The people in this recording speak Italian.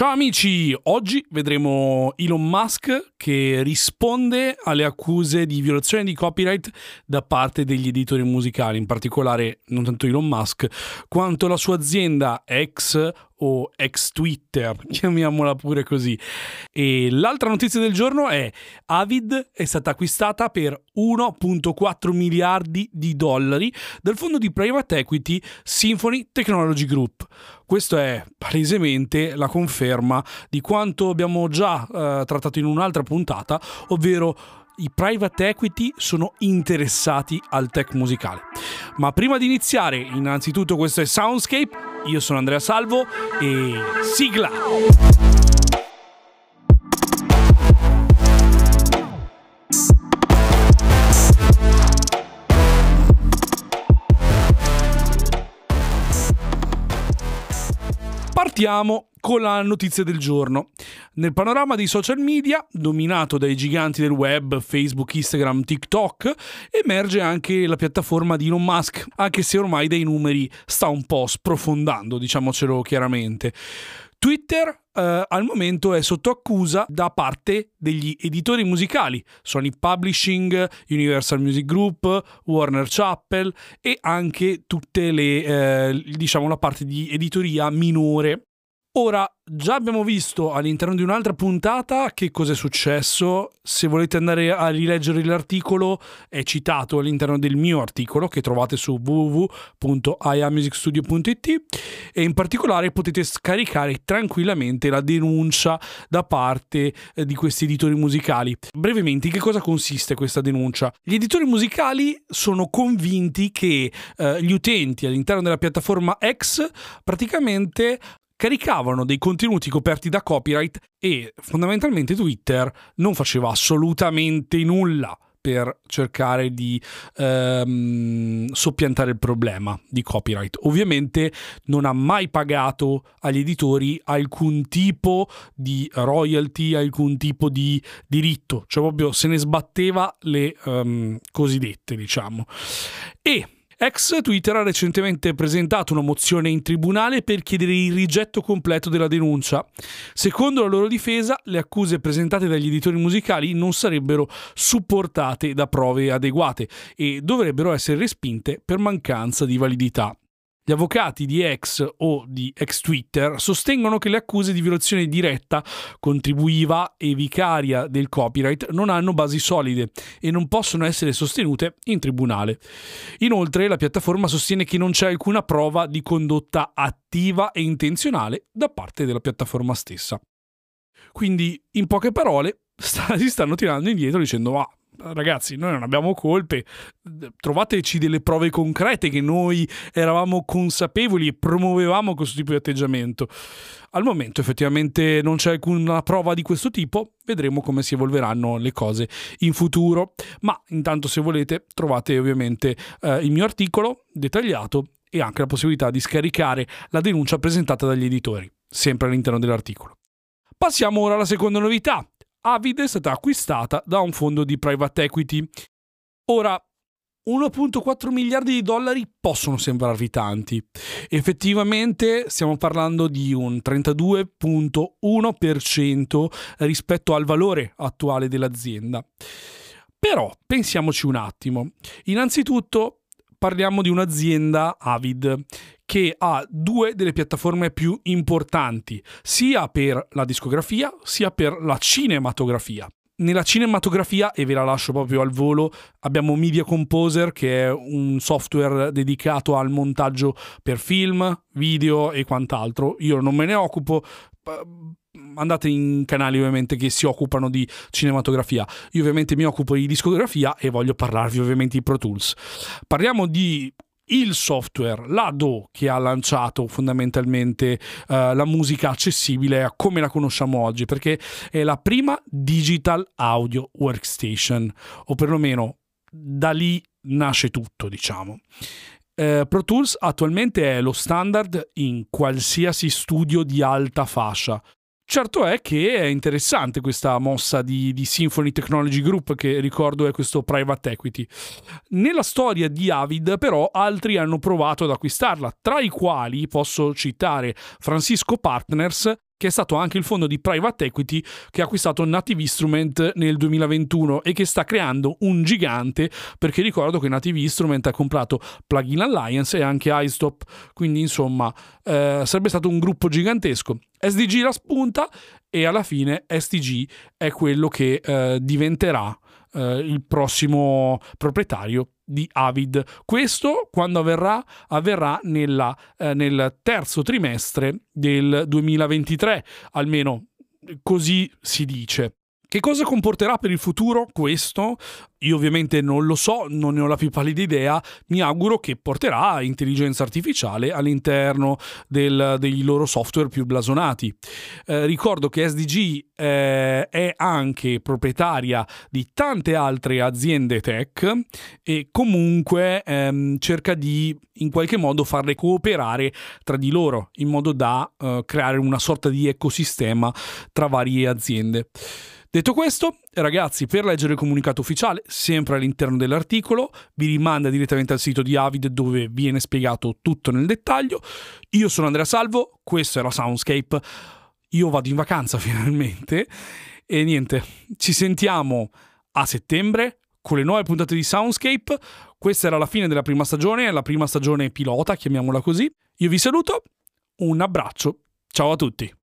Ciao amici, oggi vedremo Elon Musk che risponde alle accuse di violazione di copyright da parte degli editori musicali, in particolare non tanto Elon Musk quanto la sua azienda ex o ex Twitter, chiamiamola pure così. E l'altra notizia del giorno è Avid è stata acquistata per 1.4 miliardi di dollari dal fondo di private equity Symphony Technology Group. Questo è palesemente la conferma di quanto abbiamo già eh, trattato in un'altra puntata, ovvero i private equity sono interessati al tech musicale. Ma prima di iniziare, innanzitutto questo è Soundscape, io sono Andrea Salvo e sigla! Partiamo con la notizia del giorno. Nel panorama dei social media, dominato dai giganti del web, Facebook, Instagram, TikTok, emerge anche la piattaforma di Elon Musk, anche se ormai dai numeri sta un po' sprofondando, diciamocelo chiaramente. Twitter eh, al momento è sotto accusa da parte degli editori musicali, Sony Publishing, Universal Music Group, Warner Chappell e anche tutte le, eh, diciamo, la parte di editoria minore Ora, già abbiamo visto all'interno di un'altra puntata che cosa è successo. Se volete andare a rileggere l'articolo, è citato all'interno del mio articolo che trovate su www.iamusicstudio.it e in particolare potete scaricare tranquillamente la denuncia da parte eh, di questi editori musicali. Brevemente, in che cosa consiste questa denuncia? Gli editori musicali sono convinti che eh, gli utenti all'interno della piattaforma X praticamente caricavano dei contenuti coperti da copyright e fondamentalmente Twitter non faceva assolutamente nulla per cercare di ehm, soppiantare il problema di copyright. Ovviamente non ha mai pagato agli editori alcun tipo di royalty, alcun tipo di diritto, cioè proprio se ne sbatteva le um, cosiddette, diciamo. E Ex Twitter ha recentemente presentato una mozione in tribunale per chiedere il rigetto completo della denuncia. Secondo la loro difesa, le accuse presentate dagli editori musicali non sarebbero supportate da prove adeguate e dovrebbero essere respinte per mancanza di validità. Gli avvocati di ex o di ex Twitter sostengono che le accuse di violazione diretta, contribuiva e vicaria del copyright non hanno basi solide e non possono essere sostenute in tribunale. Inoltre la piattaforma sostiene che non c'è alcuna prova di condotta attiva e intenzionale da parte della piattaforma stessa. Quindi, in poche parole, sta, si stanno tirando indietro dicendo ah, ragazzi, noi non abbiamo colpe, trovateci delle prove concrete che noi eravamo consapevoli e promuovevamo questo tipo di atteggiamento. Al momento effettivamente non c'è alcuna prova di questo tipo, vedremo come si evolveranno le cose in futuro, ma intanto se volete trovate ovviamente eh, il mio articolo dettagliato e anche la possibilità di scaricare la denuncia presentata dagli editori, sempre all'interno dell'articolo. Passiamo ora alla seconda novità, Avid è stata acquistata da un fondo di private equity. Ora, 1.4 miliardi di dollari possono sembrarvi tanti. Effettivamente stiamo parlando di un 32.1% rispetto al valore attuale dell'azienda. Però pensiamoci un attimo. Innanzitutto parliamo di un'azienda Avid che ha due delle piattaforme più importanti, sia per la discografia sia per la cinematografia. Nella cinematografia, e ve la lascio proprio al volo, abbiamo Media Composer che è un software dedicato al montaggio per film, video e quant'altro. Io non me ne occupo, andate in canali ovviamente che si occupano di cinematografia. Io ovviamente mi occupo di discografia e voglio parlarvi ovviamente di Pro Tools. Parliamo di il software, l'ADO che ha lanciato fondamentalmente uh, la musica accessibile come la conosciamo oggi, perché è la prima digital audio workstation, o perlomeno da lì nasce tutto, diciamo. Uh, Pro Tools attualmente è lo standard in qualsiasi studio di alta fascia, Certo è che è interessante questa mossa di, di, Symphony Technology Group, che ricordo è questo private equity. Nella storia di Avid, però, altri hanno provato ad acquistarla, tra i quali posso citare Francisco Partners, che è stato anche il fondo di private equity che ha acquistato Native Instrument nel 2021 e che sta creando un gigante perché ricordo che Native Instrument ha comprato Plugin Alliance e anche iStop, quindi insomma eh, sarebbe stato un gruppo gigantesco. SDG la spunta e alla fine SDG è quello che eh, diventerà eh, il prossimo proprietario di Avid. Questo quando avverrà? Avverrà nella, eh, nel terzo trimestre del 2023, almeno così si dice. Che cosa comporterà per il futuro questo? Io ovviamente non lo so, non ne ho la più pallida idea, mi auguro che porterà intelligenza artificiale all'interno del, dei loro software più blasonati. Eh, ricordo che SDG eh, è anche proprietaria di tante altre aziende tech e comunque ehm, cerca di in qualche modo farle cooperare tra di loro in modo da eh, creare una sorta di ecosistema tra varie aziende. Detto questo, ragazzi, per leggere il comunicato ufficiale, sempre all'interno dell'articolo, vi rimanda direttamente al sito di Avid dove viene spiegato tutto nel dettaglio. Io sono Andrea Salvo, questo era Soundscape. Io vado in vacanza finalmente e niente, ci sentiamo a settembre con le nuove puntate di Soundscape. Questa era la fine della prima stagione, la prima stagione pilota, chiamiamola così. Io vi saluto, un abbraccio, ciao a tutti.